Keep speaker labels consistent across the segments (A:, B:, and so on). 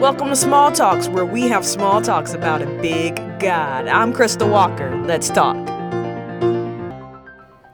A: Welcome to Small Talks, where we have small talks about a big God. I'm Krista Walker. Let's talk.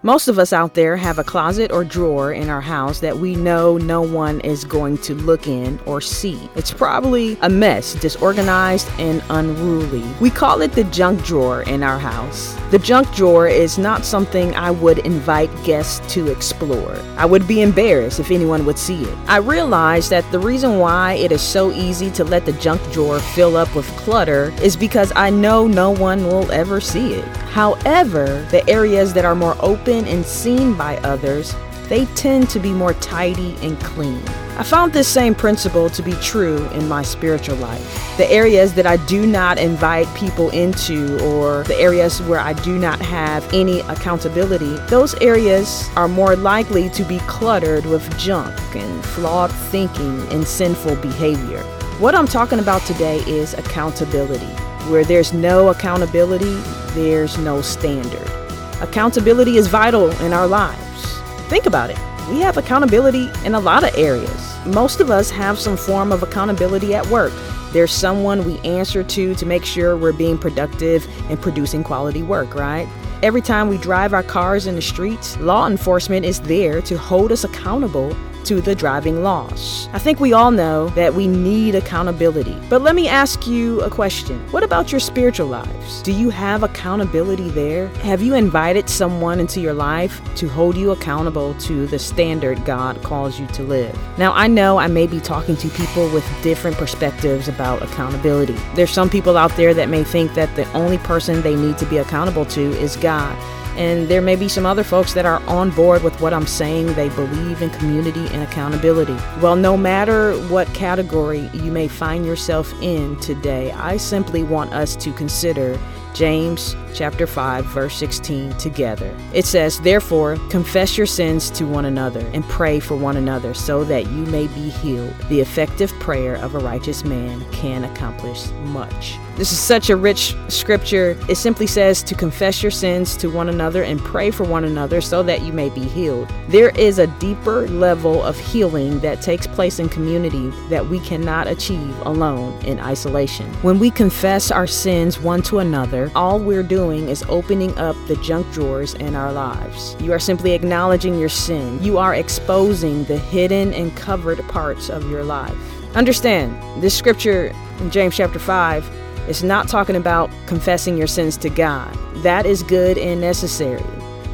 A: Most of us out there have a closet or drawer in our house that we know no one is going to look in or see. It's probably a mess, disorganized, and unruly. We call it the junk drawer in our house. The junk drawer is not something I would invite guests to explore. I would be embarrassed if anyone would see it. I realize that the reason why it is so easy to let the junk drawer fill up with clutter is because I know no one will ever see it. However, the areas that are more open and seen by others, they tend to be more tidy and clean. I found this same principle to be true in my spiritual life. The areas that I do not invite people into, or the areas where I do not have any accountability, those areas are more likely to be cluttered with junk and flawed thinking and sinful behavior. What I'm talking about today is accountability. Where there's no accountability, there's no standard. Accountability is vital in our lives. Think about it. We have accountability in a lot of areas. Most of us have some form of accountability at work. There's someone we answer to to make sure we're being productive and producing quality work, right? Every time we drive our cars in the streets, law enforcement is there to hold us accountable to the driving laws. I think we all know that we need accountability. But let me ask you a question. What about your spiritual lives? Do you have accountability there? Have you invited someone into your life to hold you accountable to the standard God calls you to live? Now, I know I may be talking to people with different perspectives about accountability. There's some people out there that may think that the only person they need to be accountable to is God. And there may be some other folks that are on board with what I'm saying. They believe in community and accountability. Well, no matter what category you may find yourself in today, I simply want us to consider James chapter 5 verse 16 together. It says, "Therefore, confess your sins to one another and pray for one another so that you may be healed. The effective prayer of a righteous man can accomplish much." This is such a rich scripture. It simply says to confess your sins to one another and pray for one another so that you may be healed. There is a deeper level of healing that takes place in community that we cannot achieve alone in isolation. When we confess our sins one to another, all we're doing is opening up the junk drawers in our lives. You are simply acknowledging your sin. You are exposing the hidden and covered parts of your life. Understand, this scripture in James chapter 5 is not talking about confessing your sins to God. That is good and necessary.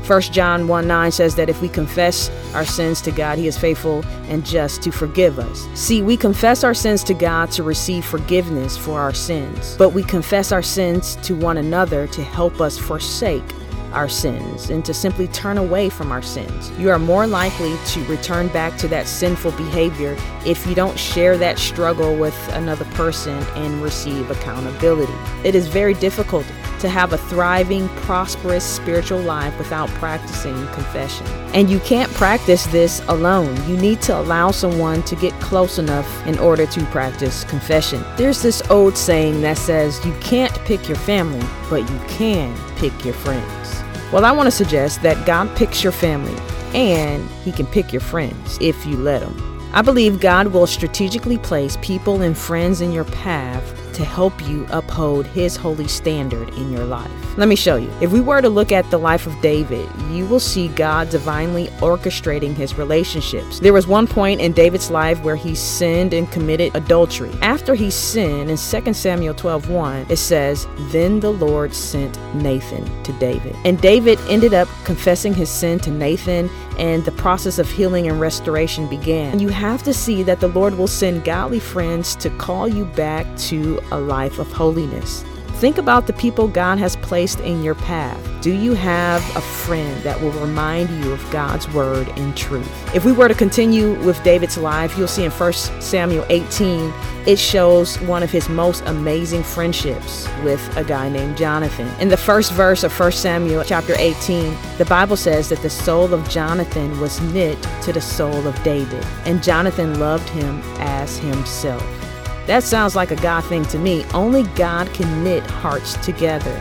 A: 1 John 1 9 says that if we confess our sins to God, He is faithful and just to forgive us. See, we confess our sins to God to receive forgiveness for our sins, but we confess our sins to one another to help us forsake our sins and to simply turn away from our sins. You are more likely to return back to that sinful behavior if you don't share that struggle with another person and receive accountability. It is very difficult to have a thriving, prosperous spiritual life without practicing confession. And you can't practice this alone. You need to allow someone to get close enough in order to practice confession. There's this old saying that says you can't pick your family, but you can pick your friends. Well, I want to suggest that God picks your family and He can pick your friends if you let Him. I believe God will strategically place people and friends in your path to help you uphold His holy standard in your life. Let me show you. If we were to look at the life of David, you will see God divinely orchestrating his relationships. There was one point in David's life where he sinned and committed adultery. After he sinned, in 2 Samuel 12:1, it says, Then the Lord sent Nathan to David. And David ended up confessing his sin to Nathan, and the process of healing and restoration began. And you have to see that the Lord will send godly friends to call you back to a life of holiness. Think about the people God has placed in your path. Do you have a friend that will remind you of God's word and truth? If we were to continue with David's life, you'll see in 1 Samuel 18, it shows one of his most amazing friendships with a guy named Jonathan. In the first verse of 1 Samuel chapter 18, the Bible says that the soul of Jonathan was knit to the soul of David, and Jonathan loved him as himself. That sounds like a God thing to me. Only God can knit hearts together.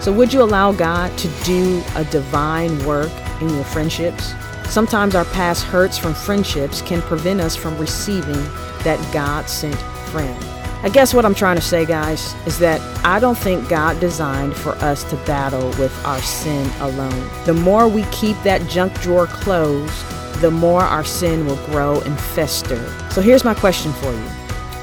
A: So, would you allow God to do a divine work in your friendships? Sometimes our past hurts from friendships can prevent us from receiving that God sent friend. I guess what I'm trying to say, guys, is that I don't think God designed for us to battle with our sin alone. The more we keep that junk drawer closed, the more our sin will grow and fester. So here's my question for you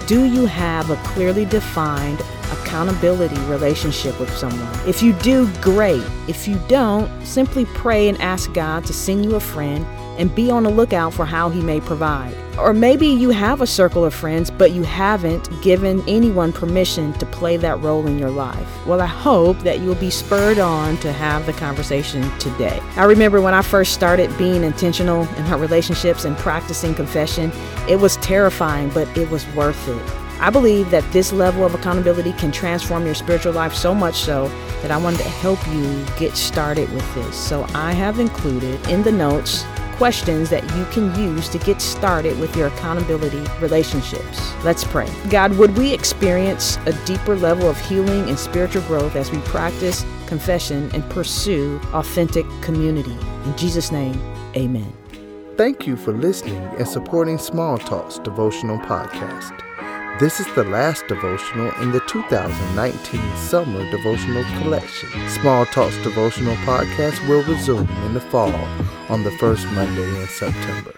A: Do you have a clearly defined accountability relationship with someone? If you do, great. If you don't, simply pray and ask God to send you a friend and be on the lookout for how He may provide. Or maybe you have a circle of friends, but you haven't given anyone permission to play that role in your life. Well, I hope that you'll be spurred on to have the conversation today. I remember when I first started being intentional in my relationships and practicing confession, it was terrifying, but it was worth it. I believe that this level of accountability can transform your spiritual life so much so that I wanted to help you get started with this. So I have included in the notes questions that you can use to get started with your accountability relationships. Let's pray. God, would we experience a deeper level of healing and spiritual growth as we practice confession and pursue authentic community? In Jesus' name, amen.
B: Thank you for listening and supporting Small Talks Devotional Podcast. This is the last devotional in the 2019 Summer Devotional Collection. Small Talks Devotional Podcast will resume in the fall on the first Monday in September.